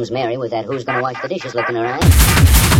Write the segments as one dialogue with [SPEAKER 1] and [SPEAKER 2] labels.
[SPEAKER 1] comes Mary with that who's gonna wash the dishes look in her.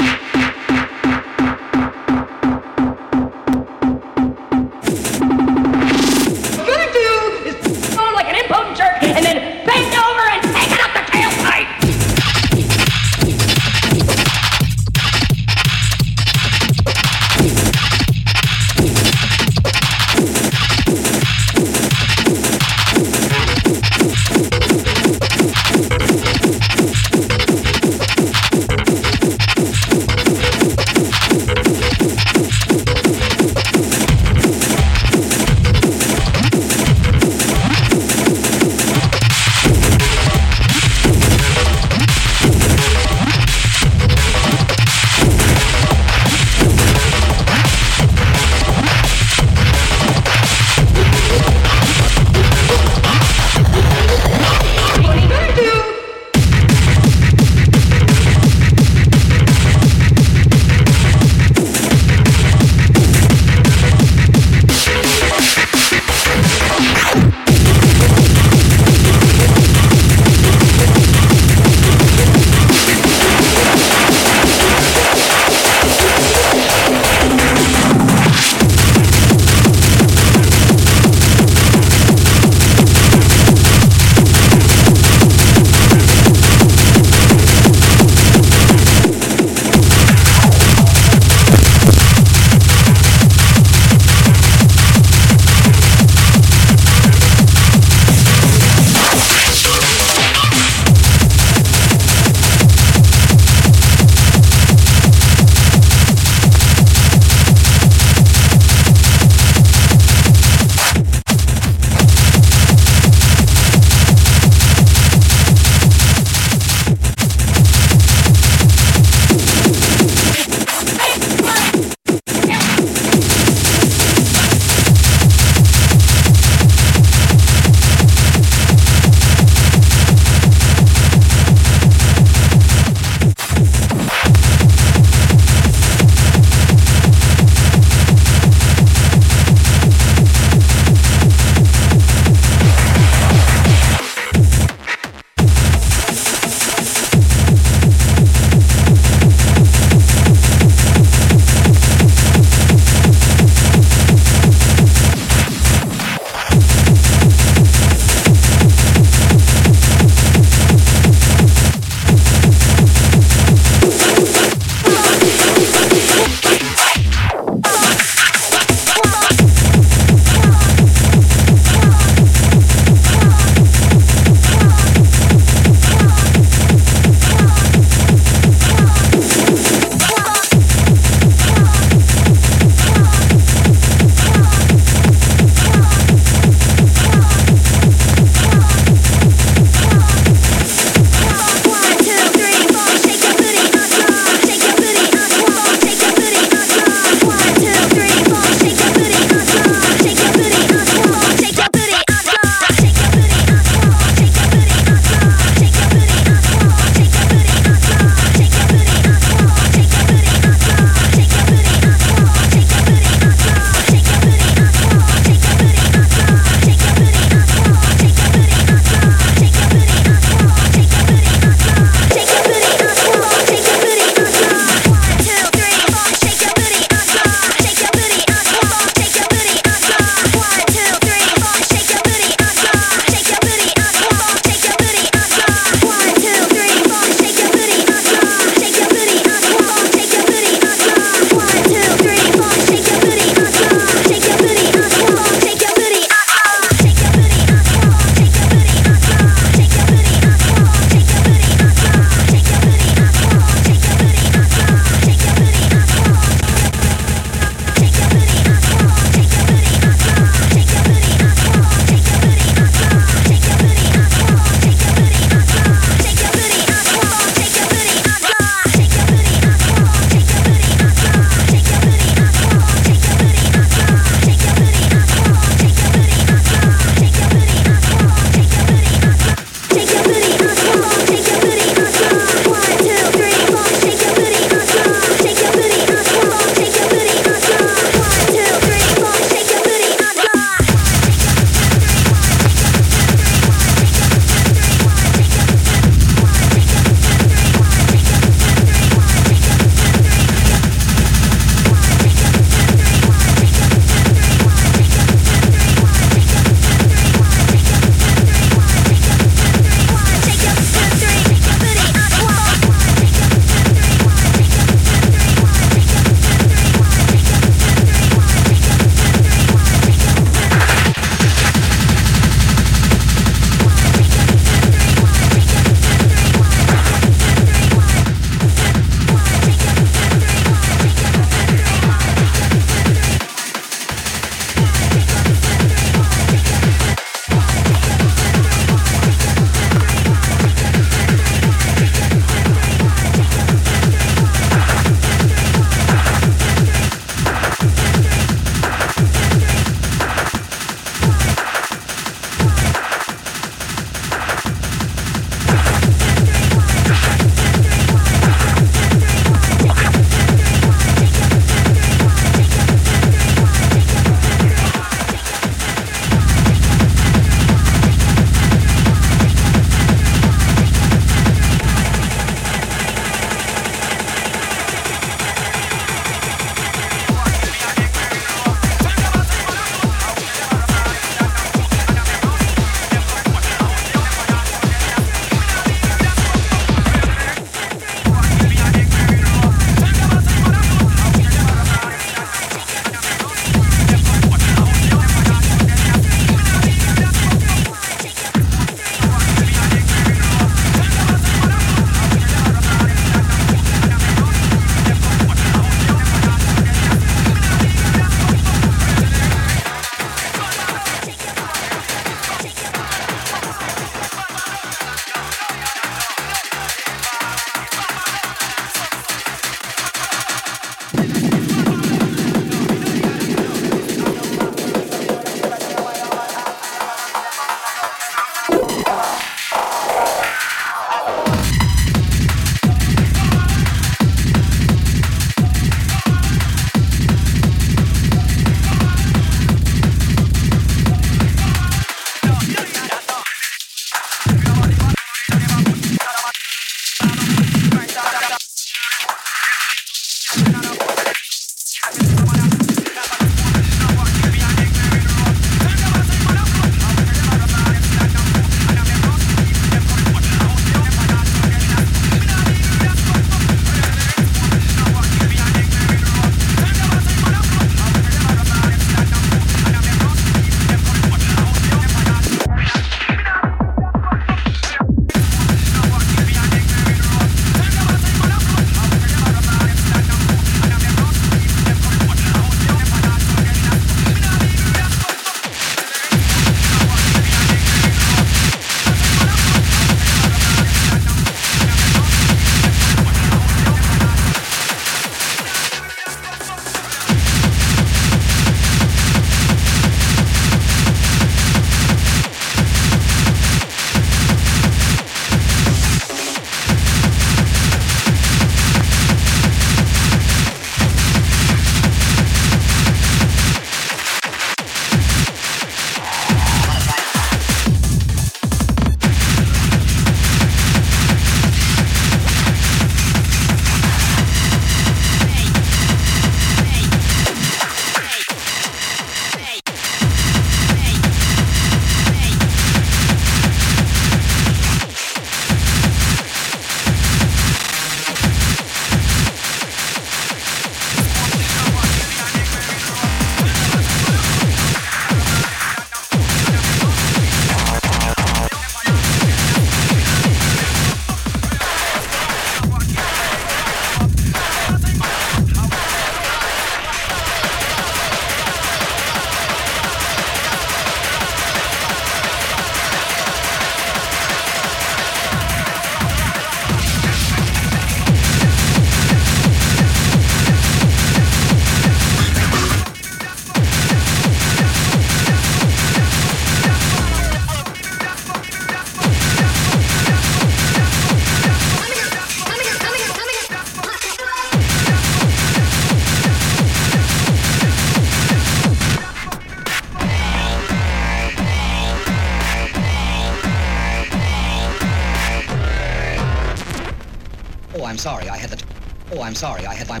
[SPEAKER 2] I'm sorry, I had my.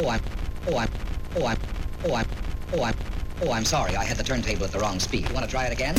[SPEAKER 2] Oh, I'm. Oh, I'm. Oh, I'm. Oh, I'm. Oh, I'm. Oh, I'm sorry, I had the turntable at the wrong speed. You want to try it again?